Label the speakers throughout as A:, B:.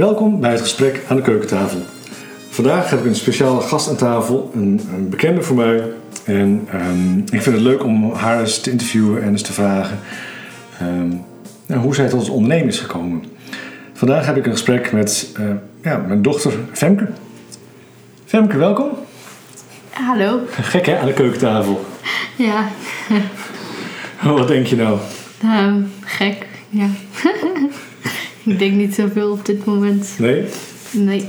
A: Welkom bij het gesprek aan de keukentafel. Vandaag heb ik een speciale gast aan tafel, een, een bekende voor mij. En ehm, ik vind het leuk om haar eens te interviewen en eens te vragen ehm, nou, hoe zij tot het ondernemen is gekomen. Vandaag heb ik een gesprek met eh, ja, mijn dochter Femke. Femke, welkom.
B: Hallo.
A: Gek hè, aan de keukentafel.
B: Ja,
A: Wat denk je nou?
B: nou, gek. Ja. ik denk niet zoveel op dit moment.
A: Nee?
B: Nee.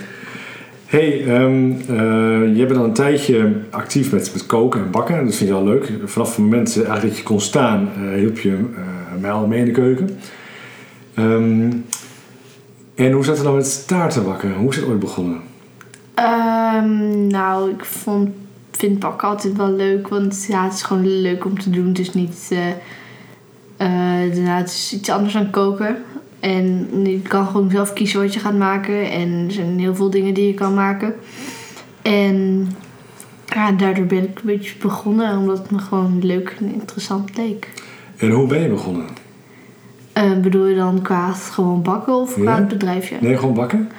A: Hey, ehm eh, jij bent al een tijdje actief met, met koken en bakken. Dat vind je wel leuk. Vanaf het moment eh, eigenlijk dat je kon staan, eh, hielp je mij al mee in de keuken. Ehm, en hoe zat het nou met taarten bakken? Hoe is het ooit begonnen?
B: Ehm, nou, ik vond, vind bakken altijd wel leuk. Want ja, het is gewoon leuk om te doen. Het is niet... nou, het is iets anders dan koken. En je kan gewoon zelf kiezen wat je gaat maken. En er zijn heel veel dingen die je kan maken. En ja, daardoor ben ik een beetje begonnen. Omdat het me gewoon leuk en interessant leek.
A: En hoe ben je begonnen?
B: Eh, bedoel je dan qua gewoon bakken of qua
A: Ja.
B: het bedrijfje?
A: Nee, gewoon bakken?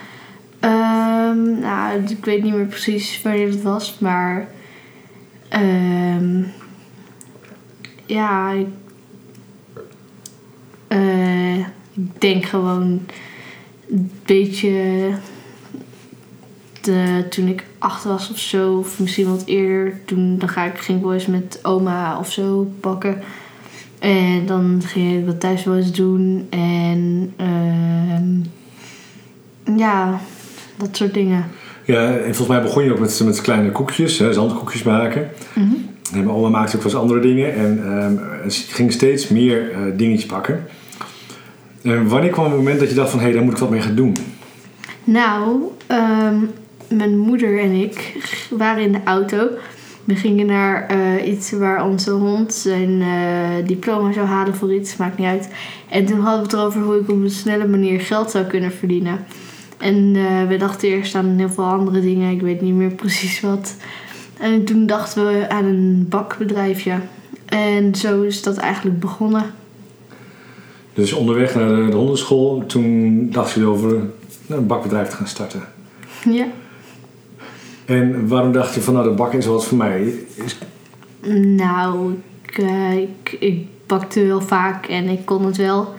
B: Ehm, nou, ik weet niet meer precies wanneer het was, maar. ehm, ja, ik. eh, ik denk gewoon een beetje. De, toen ik acht was of zo, of misschien wat eerder, toen dan ga ik, ging ik wel eens met oma of zo bakken. En dan ging ik wat thuis wel eens doen. En ehm, ja, dat soort dingen.
A: Ja, en volgens mij begon je ook met, met kleine koekjes, hè, zandkoekjes maken.
B: Mhm.
A: En mijn oma maakte ook wel eens andere dingen. En ehm, ze ging steeds meer eh, dingetjes bakken. En wanneer kwam het moment dat je dacht van... hé, hey, daar moet ik wat mee gaan doen?
B: Nou, ehm, mijn moeder en ik waren in de auto. We gingen naar eh, iets waar onze hond zijn eh, diploma zou halen voor iets, maakt niet uit. En toen hadden we het erover hoe ik op een snelle manier geld zou kunnen verdienen. En eh, we dachten eerst aan heel veel andere dingen, ik weet niet meer precies wat. En toen dachten we aan een bakbedrijfje. En zo is dat eigenlijk begonnen.
A: Dus onderweg naar de, de hondenschool, toen dacht je over nou, een bakbedrijf te gaan starten.
B: Ja.
A: En waarom dacht je van, nou, de bakken is wel wat voor mij? Is,
B: Nou, ik, ik, bakte wel vaak en ik kon het wel.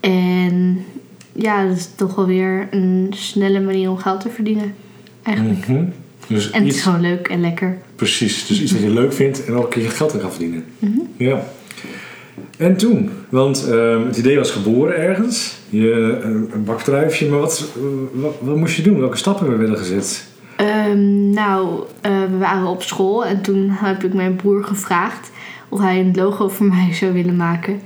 B: En ja, dat is toch wel weer een snelle manier om geld te verdienen. Eigenlijk.
A: Mhm. Dus
B: En het is
A: iets,
B: gewoon leuk en lekker.
A: precies, dus iets wat je leuk vindt en ook een keer je geld aan verdienen.
B: Mhm.
A: Ja. En toen? Want ehm, het idee was geboren ergens. Je, een, bakbedrijfje, maar wat, wat, wat moest je doen? Welke stappen werden gezet?
B: Ehm, nou, eh, we waren op school en toen heb ik mijn broer gevraagd of hij een logo voor mij zou willen maken.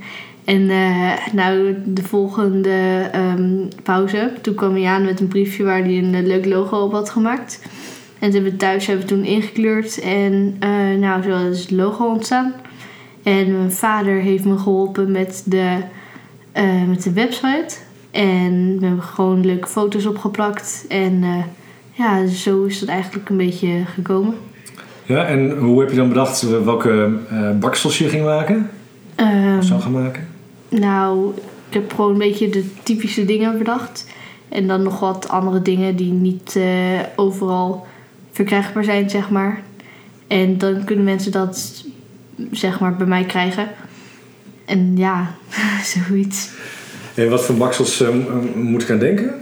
B: En eh, nou, de volgende ehm, pauze, toen kwam hij aan met een briefje waar hij een eh, leuk logo op had gemaakt. En toen hebben we thuis hebben we toen ingekleurd en eh, nou, zo is het logo ontstaan. En mijn vader heeft me geholpen met de, eh, met de website. En we hebben gewoon leuke foto's opgeplakt. En eh, ja, zo is het eigenlijk een beetje gekomen.
A: Ja, en hoe heb je dan bedacht welke eh baksels je ging maken?
B: Ehm,
A: Zou gaan maken?
B: nou, ik heb gewoon een beetje de typische dingen bedacht. En dan nog wat andere dingen die niet overal verkrijgbaar zijn, zeg maar. En dan kunnen mensen dat, zeg maar, bij mij krijgen. En ja, zoiets.
A: En wat voor baksels ehm, ehm, moet ik aan denken?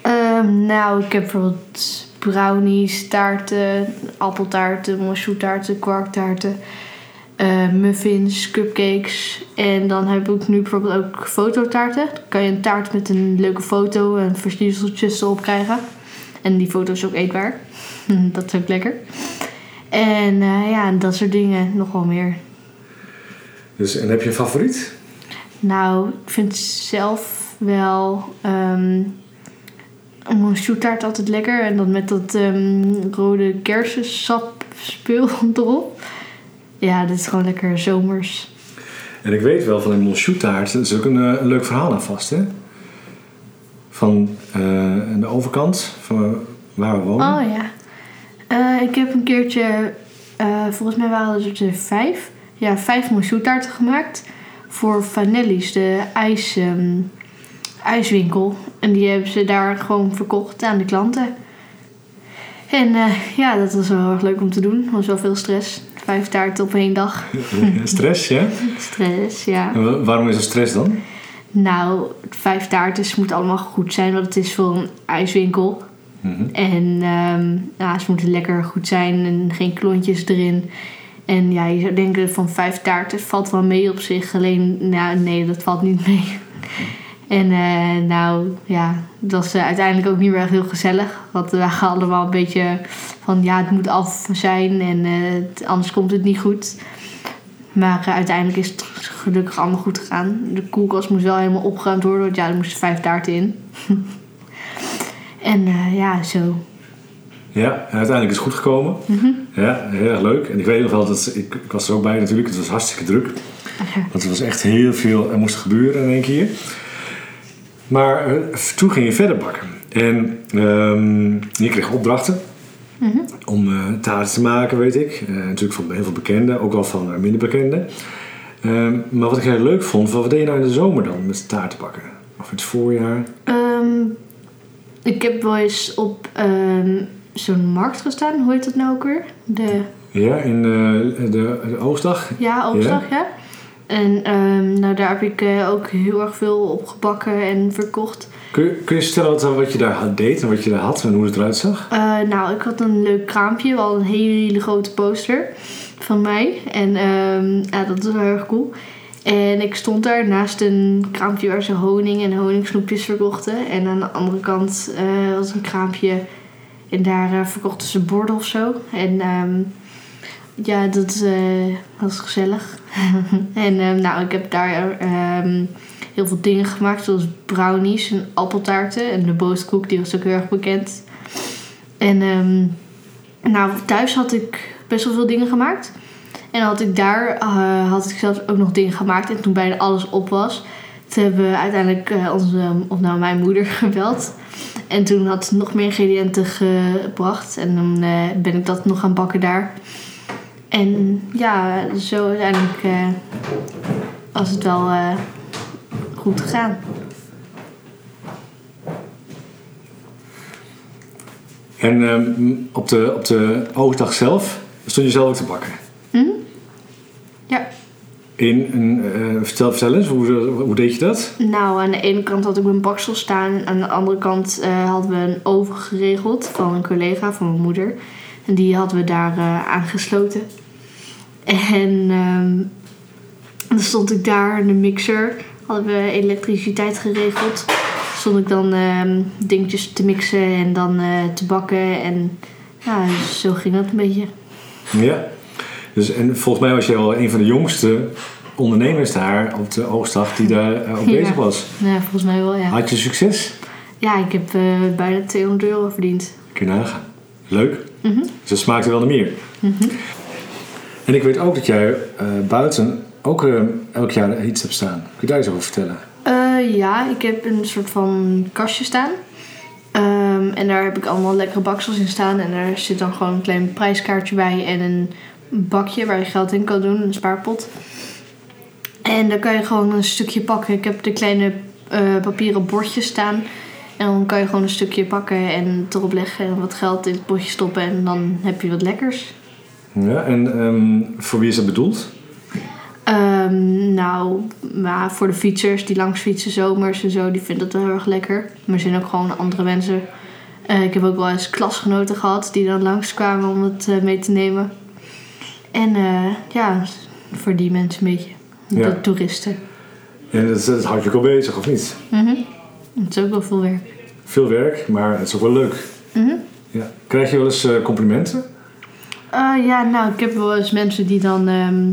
B: Ehm, nou, ik heb bijvoorbeeld brownies, taarten, appeltaarten, mosjoetaarten, kwarktaarten, muffins, cupcakes. En dan heb ik nu bijvoorbeeld ook fototaarten. Dan kan je een taart met een leuke foto en verslieseltjes erop krijgen. En die foto is ook eetbaar. dat is ook lekker. En eh, ja, dat soort dingen, nog wel meer.
A: Dus, en heb je een favoriet?
B: Nou, ik vind zelf wel ehm een shoetaart altijd lekker. En dan met dat ehm, rode kersensap speel erop. Ja, dat is gewoon lekker zomers.
A: En ik weet wel van een monchou-taart, dat is ook een, eh, een leuk verhaal aan vast, hè? Van eh, aan de overkant, van waar we wonen.
B: Oh ja. Eh, ik heb een keertje, eh, volgens mij waren het er vijf. Ja, vijf monchou-taarten gemaakt. Voor Vanelli's, de ijs... ehm, ijswinkel. En die hebben ze daar gewoon verkocht aan de klanten. En eh, ja, dat was wel heel erg leuk om te doen. was wel veel stress. Vijf taarten op één dag.
A: Stress, ja?
B: Stress, ja.
A: En waarom is er stress dan?
B: Nou, vijf taarten moet allemaal goed zijn, want het is voor een ijswinkel.
A: Mhm.
B: En ehm, ja, ze moeten lekker goed zijn en geen klontjes erin. En ja, je zou denken van vijf taarten valt wel mee op zich. Alleen, nou nee, dat valt niet mee. En eh, nou ja, dat was eh, uiteindelijk ook niet meer heel gezellig. Want we waren allemaal een beetje van ja, het moet af zijn en eh, anders komt het niet goed. Maar uiteindelijk is het gelukkig allemaal goed gegaan. De koelkast moest wel helemaal opgeruimd worden, want ja, er moesten vijf taarten in. en eh, ja, zo.
A: Ja, uiteindelijk is het goed gekomen. Ja, heel erg leuk. En ik weet nog wel dat ik, ik was er ook bij natuurlijk. Het was hartstikke druk. Want er was echt heel veel, er moest gebeuren in één keer. Maar eh, toen ging je verder bakken. En ehm, je kreeg opdrachten om eh taarten te maken, weet ik. Eh, natuurlijk van heel veel bekenden, ook wel van minder bekenden. Ehm, maar wat ik heel leuk vond, wat deed je nou in de zomer dan met taarten bakken? Of in het voorjaar?
B: Ehm, ik heb wel eens op ehm, zo'n markt gestaan. Hoe heet dat nou ook weer? De,
A: Ja, in eh, de, de oogstdag.
B: ja, Oostdag, ja. En ehm, nou, daar heb ik eh, ook heel erg veel op gebakken en verkocht.
A: Kun je, kun je vertellen wat, wat je daar deed en wat je daar had en hoe het eruit zag?
B: Eh, nou, ik had een leuk kraampje. Wel een hele grote poster van mij. En ehm, ja, dat was wel heel erg cool. En ik stond daar naast een kraampje waar ze honing en honingsnoepjes verkochten. En aan de andere kant eh, was een kraampje en daar eh, verkochten ze borden of zo. En ehm, ja, dat eh, was gezellig. en ehm, nou, ik heb daar ehm, heel veel dingen gemaakt. Zoals brownies en appeltaarten. En de boostkoek, die was ook heel erg bekend. En nou, thuis had ik best wel veel dingen gemaakt. En had ik daar eh, had ik zelfs ook nog dingen gemaakt. En toen bijna alles op was, toen hebben we uiteindelijk eh, onze, of nou mijn moeder gebeld. En toen had ze nog meer ingrediënten gebracht. En dan eh, ben ik dat nog gaan bakken daar. En ja, zo uiteindelijk was het wel goed gegaan.
A: En ehm, op, de, op de oogstdag zelf stond je zelf ook te bakken. In een, eh, vertel, vertel eens, hoe, hoe deed je dat?
B: Nou, aan de ene kant had ik mijn baksel staan. En aan de andere kant eh, hadden we een oven geregeld van een collega van mijn moeder. En die hadden we daar eh, aangesloten. En ehm, dan stond ik daar in de mixer. Hadden we elektriciteit geregeld. Stond ik dan ehm, dingetjes te mixen en dan te bakken. En ja, zo ging dat een beetje.
A: Ja. Dus, en volgens mij was jij wel een van de jongste ondernemers daar op de oogstdag die daar eh, ook
B: Ja.
A: bezig was.
B: Nou, volgens mij wel, ja.
A: Had je succes?
B: Ja, ik heb eh, bijna 200 euro verdiend.
A: Kun je nagaan. Leuk.
B: Mhm.
A: Dus het smaakte wel naar meer. En ik weet ook dat jij eh, buiten ook elk jaar iets hebt staan. Kun je daar iets over vertellen?
B: Ja, ik heb een soort van kastje staan. Ehm, en daar heb ik allemaal lekkere baksels in staan. En daar zit dan gewoon een klein prijskaartje bij en een bakje waar je geld in kan doen, een spaarpot. En dan kan je gewoon een stukje pakken. Ik heb de kleine eh, papieren bordjes staan. En dan kan je gewoon een stukje pakken en erop leggen en wat geld in het bordje stoppen. En dan heb je wat lekkers.
A: Ja, en ehm, voor wie is dat bedoeld?
B: Ehm, nou, maar voor de fietsers die langs fietsen zomers en zo, die vinden dat wel heel erg lekker. Maar er zijn ook gewoon andere mensen. Eh, ik heb ook wel eens klasgenoten gehad die dan langskwamen om het eh, mee te nemen. En eh, ja, voor die mensen een beetje.
A: Ja.
B: De toeristen.
A: En dat, dat houdt je ook al bezig, of niet?
B: Mhm. Het is ook wel veel werk.
A: Veel werk, maar het is ook wel leuk.
B: Mhm.
A: Ja. Krijg je wel eens eh, complimenten?
B: Eh, ja, nou, ik heb wel eens mensen die dan... ehm,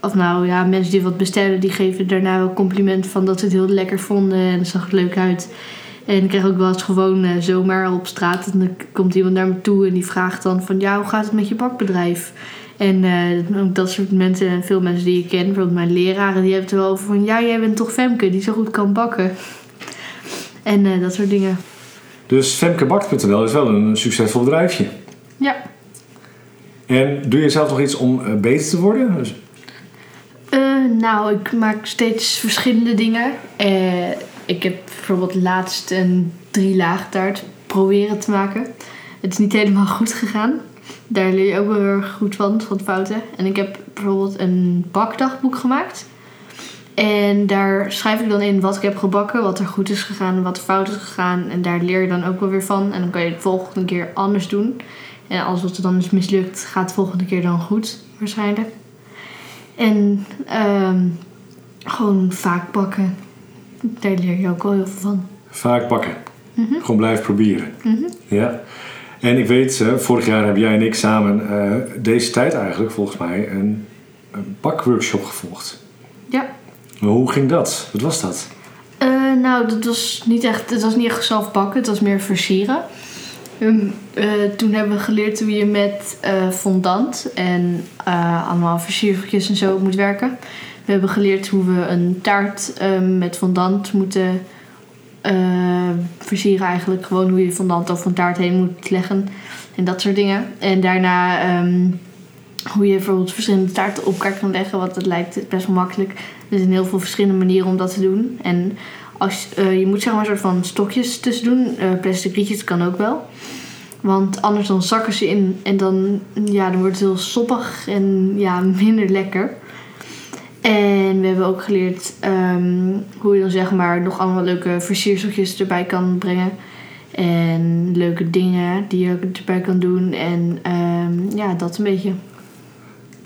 B: of nou ja, mensen die wat bestellen, die geven daarna wel compliment van dat ze het heel lekker vonden en het zag er leuk uit. En ik krijg ook wel eens gewoon eh, zomaar op straat. En dan komt iemand naar me toe en die vraagt dan van ja, hoe gaat het met je bakbedrijf? En eh, ook dat soort mensen en veel mensen die ik ken, bijvoorbeeld mijn leraren, die hebben het wel over van ja, jij bent toch Femke die zo goed kan bakken. En eh, dat soort dingen.
A: Dus femkebakt.nl is wel een succesvol bedrijfje.
B: Ja.
A: En doe je zelf nog iets om eh, beter te worden? Dus,
B: nou, ik maak steeds verschillende dingen. Ik heb bijvoorbeeld laatst een drie laag taart proberen te maken. Het is niet helemaal goed gegaan. Daar leer je ook wel heel erg goed van, van fouten. En ik heb bijvoorbeeld een bakdagboek gemaakt. En daar schrijf ik dan in wat ik heb gebakken, wat er goed is gegaan en wat er fout is gegaan. En daar leer je dan ook wel weer van. En dan kan je het volgende keer anders doen. En als wat er dan is mislukt, gaat de volgende keer dan goed, waarschijnlijk. En ehm, gewoon vaak bakken. Daar leer je ook wel heel veel van.
A: Vaak bakken.
B: Mhm.
A: Gewoon blijven proberen.
B: Mhm.
A: Ja. En ik weet, vorig jaar hebben jij en ik samen eh, deze tijd eigenlijk, volgens mij, een, een bakworkshop gevolgd.
B: Ja.
A: Maar hoe ging dat? Wat was dat?
B: Eh, nou, dat was niet echt, het was niet echt zelf bakken, het was meer versieren. Ehm, eh, toen hebben we geleerd hoe je met fondant en allemaal versiertjes en zo moet werken. We hebben geleerd hoe we een taart ehm, met fondant moeten eh, versieren eigenlijk. Gewoon hoe je fondant over een taart heen moet leggen en dat soort dingen. En daarna ehm, hoe je bijvoorbeeld verschillende taarten op elkaar kan leggen. Want het lijkt best wel makkelijk. Er zijn heel veel verschillende manieren om dat te doen. En als, eh, je moet zeg maar een soort van stokjes tussen doen. Eh, plastic rietjes kan ook wel. Want anders dan zakken ze in en dan, ja, dan wordt het heel soppig en ja, minder lekker. En we hebben ook geleerd ehm, hoe je dan zeg maar nog allemaal leuke versierseltjes erbij kan brengen. En leuke dingen die je erbij kan doen. En ehm, ja, dat een beetje.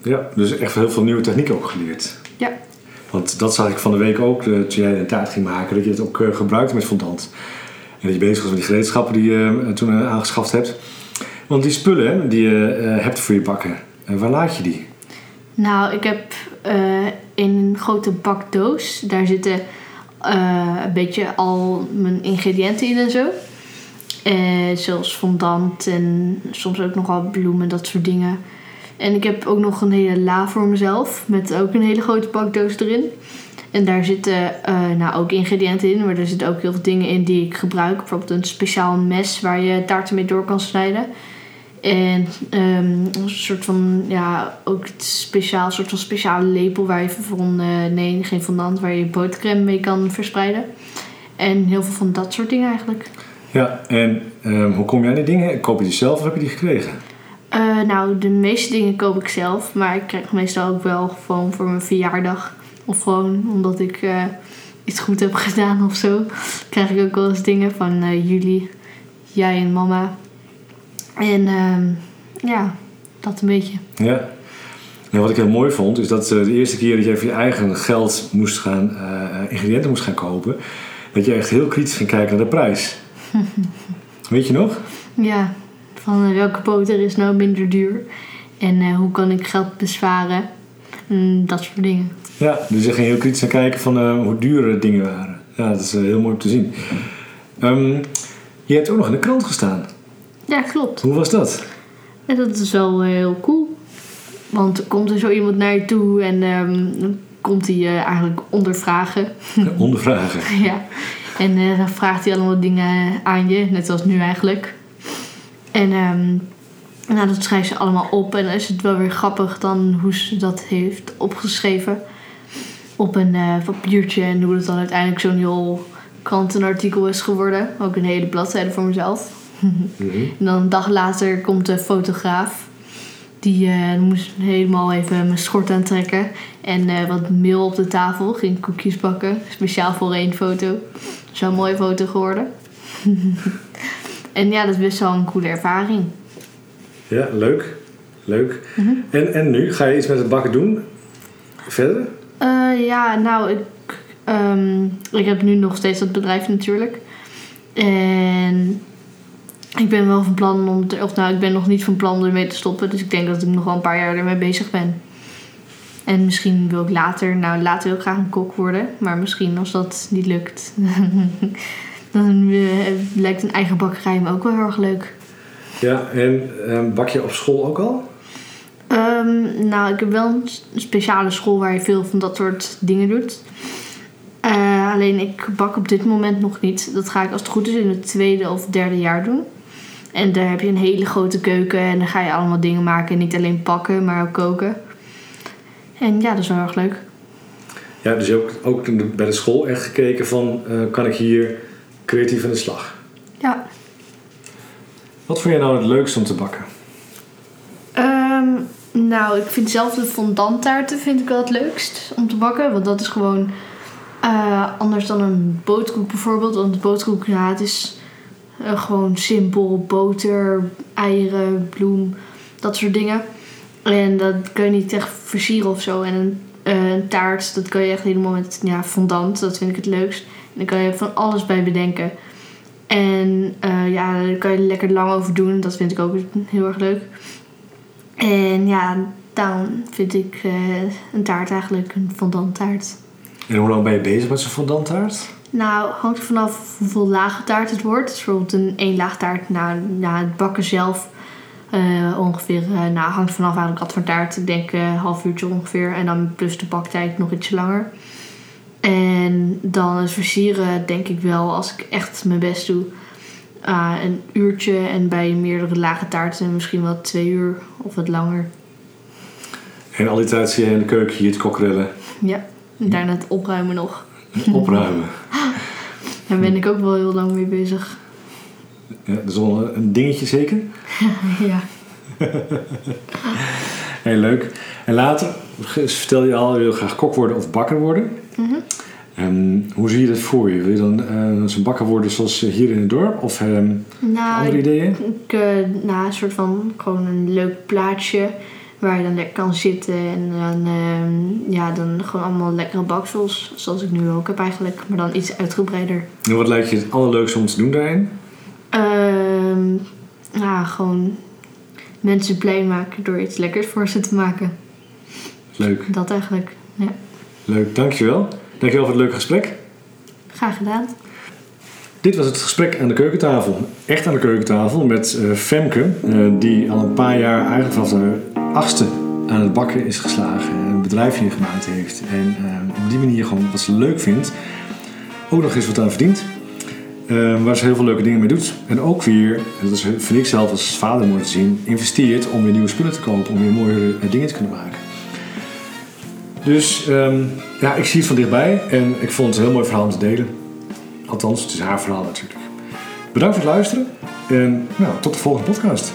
A: Ja, dus echt heel veel nieuwe technieken ook geleerd.
B: Ja.
A: Want dat zag ik van de week ook, eh, toen jij een taart ging maken, dat je het ook eh, gebruikte met fondant. En dat je bezig was met die gereedschappen die je eh, toen aangeschaft hebt. Want die spullen die je hebt voor je bakken, waar laat je die?
B: Nou, ik heb eh, in een grote bakdoos. Daar zitten eh, een beetje al mijn ingrediënten in en zo. Eh, zoals fondant en soms ook nog wel bloemen, dat soort dingen. En ik heb ook nog een hele la voor mezelf. Met ook een hele grote bakdoos erin. En daar zitten nou, ook ingrediënten in. Maar er zitten ook heel veel dingen in die ik gebruik. Bijvoorbeeld een speciaal mes waar je taarten mee door kan snijden. En ehm, een soort van, ja, ook speciaal, soort van speciale lepel waar je van, eh, nee, geen fondant, waar je botercrème mee kan verspreiden. En heel veel van dat soort dingen eigenlijk.
A: Ja, en ehm, hoe kom je aan die dingen? Koop je die zelf of heb je die gekregen?
B: Eh, nou, de meeste dingen koop ik zelf, maar ik krijg meestal ook wel gewoon voor mijn verjaardag. Of gewoon omdat ik eh, iets goed heb gedaan of zo. Krijg ik ook wel eens dingen van jullie, jij en mama. En ehm, ja, dat een beetje.
A: Ja. En wat ik heel mooi vond, is dat eh, de eerste keer dat jij voor je eigen geld moest gaan, eh, ingrediënten moest gaan kopen, dat je echt heel kritisch ging kijken naar de prijs. Weet je nog?
B: Ja, van eh, welke boter is nou minder duur? En eh, hoe kan ik geld besparen? En dat soort dingen.
A: Ja, dus je ging heel kritisch naar kijken van eh, hoe duur dingen waren. Ja, dat is eh, heel mooi om te zien. Ehm, je hebt ook nog in de krant gestaan.
B: Ja, klopt.
A: Hoe was dat?
B: Dat is wel eh, heel cool. Want er komt er zo iemand naar je toe en ehm, dan komt hij je eigenlijk ondervragen.
A: Ondervragen.
B: ja. En eh, dan vraagt hij allemaal dingen aan je, net als nu eigenlijk. En ehm, nou, dat schrijft ze allemaal op. En dan is het wel weer grappig dan hoe ze dat heeft opgeschreven. Op een papiertje. En hoe het dan uiteindelijk zo'n heel krantenartikel is geworden. Ook een hele bladzijde voor mezelf.
A: Mhm.
B: En dan een dag later komt de fotograaf. Die eh, moest helemaal even mijn schort aantrekken. En eh, wat meel op de tafel. Ging koekjes bakken. Speciaal voor één foto. Zo'n mooie foto geworden. en ja, dat is best wel een coole ervaring.
A: Ja, leuk. Leuk.
B: Mhm.
A: en, en nu? Ga je iets met het bakken doen? Verder?
B: Eh, ja, nou, ik, ehm, ik heb nu nog steeds dat bedrijf natuurlijk. En ik ben wel van plan om te, of nou, ik ben nog niet van plan om ermee te stoppen. Dus ik denk dat ik nog wel een paar jaar ermee bezig ben. En misschien wil ik later, nou later wil ik graag een kok worden. Maar misschien als dat niet lukt, dan eh, lijkt een eigen bakkerij me ook wel heel erg leuk.
A: Ja, en ehm, bak je op school ook al?
B: Ehm, nou, ik heb wel een speciale school waar je veel van dat soort dingen doet. Eh, alleen ik bak op dit moment nog niet. Dat ga ik als het goed is in het tweede of derde jaar doen. En daar heb je een hele grote keuken en dan ga je allemaal dingen maken. Niet alleen bakken, maar ook koken. En ja, dat is wel erg leuk.
A: Ja, dus je hebt ook de- bij de school echt gekeken van... eh, kan ik hier creatief aan de slag?
B: Ja.
A: Wat vond jij nou het leukste om te bakken?
B: Ehm, nou, ik vind zelf de fondant-taarten vind ik wel het leukst om te bakken. Want dat is gewoon eh, anders dan een boterkoek bijvoorbeeld. Want boterkoek, ja, het is eh, gewoon simpel. Boter, eieren, bloem, dat soort dingen. En dat kun je niet echt versieren of zo. En een, eh, taart, dat kan je echt helemaal met ja, fondant. Dat vind ik het leukst. En daar kan je van alles bij bedenken. En eh, ja, daar kan je lekker lang over doen. Dat vind ik ook heel erg leuk. En ja, daarom vind ik een taart eigenlijk een fondant taart.
A: En hoe lang ben je bezig met zo'n fondanttaart?
B: Nou, hangt er vanaf hoeveel lagen taart het wordt. Dus bijvoorbeeld een één laag taart, nou, na het bakken zelf eh, ongeveer, eh, nou, hangt vanaf eigenlijk wat voor taart. Ik denk eh, een half uurtje ongeveer. En dan plus de baktijd nog iets langer. En dan het versieren denk ik wel, als ik echt mijn best doe, een uurtje. En bij meerdere lage taarten misschien wel twee uur of wat langer.
A: En al die tijd zie je in de keuken hier het kokkerellen
B: Ja, en daarna het opruimen nog.
A: opruimen.
B: Daar ben ik ook wel heel lang mee bezig.
A: Ja, dat is wel een dingetje zeker.
B: ja.
A: Heel leuk. En later vertel je al, je wil graag kok worden of bakker worden. En hoe zie je dat voor je? Wil je dan eh, zo'n bakker worden zoals hier in het dorp? Of ehm,
B: Nou,
A: andere ideeën?
B: ik, eh, nou, een soort van gewoon een leuk plaatsje waar je dan lekker kan zitten. En dan, ehm, ja, dan gewoon allemaal lekkere baksels. Zoals ik nu ook heb eigenlijk, maar dan iets uitgebreider.
A: En wat lijkt je het allerleukste om te doen daarin?
B: Ehm ja, gewoon mensen blij maken door iets lekkers voor ze te maken.
A: Leuk,
B: Dat eigenlijk. Ja,
A: leuk. Dankjewel. Dankjewel voor het leuke gesprek.
B: graag gedaan.
A: Dit was het gesprek aan de keukentafel. Echt aan de keukentafel met eh, Femke, eh, die al een paar jaar eigenlijk vanaf de achtste aan het bakken is geslagen. en Een bedrijfje gemaakt heeft. En eh, op die manier gewoon wat ze leuk vindt, ook nog eens wat aan verdient. Eh, waar ze heel veel leuke dingen mee doet. En ook weer, dat is, vind ik zelf als vader mooi te zien, investeert om weer nieuwe spullen te kopen. Om weer mooiere eh, dingen te kunnen maken. Dus ehm, ja, ik zie het van dichtbij en ik vond het een heel mooi verhaal om te delen. Althans, het is haar verhaal natuurlijk. Bedankt voor het luisteren en nou, tot de volgende podcast.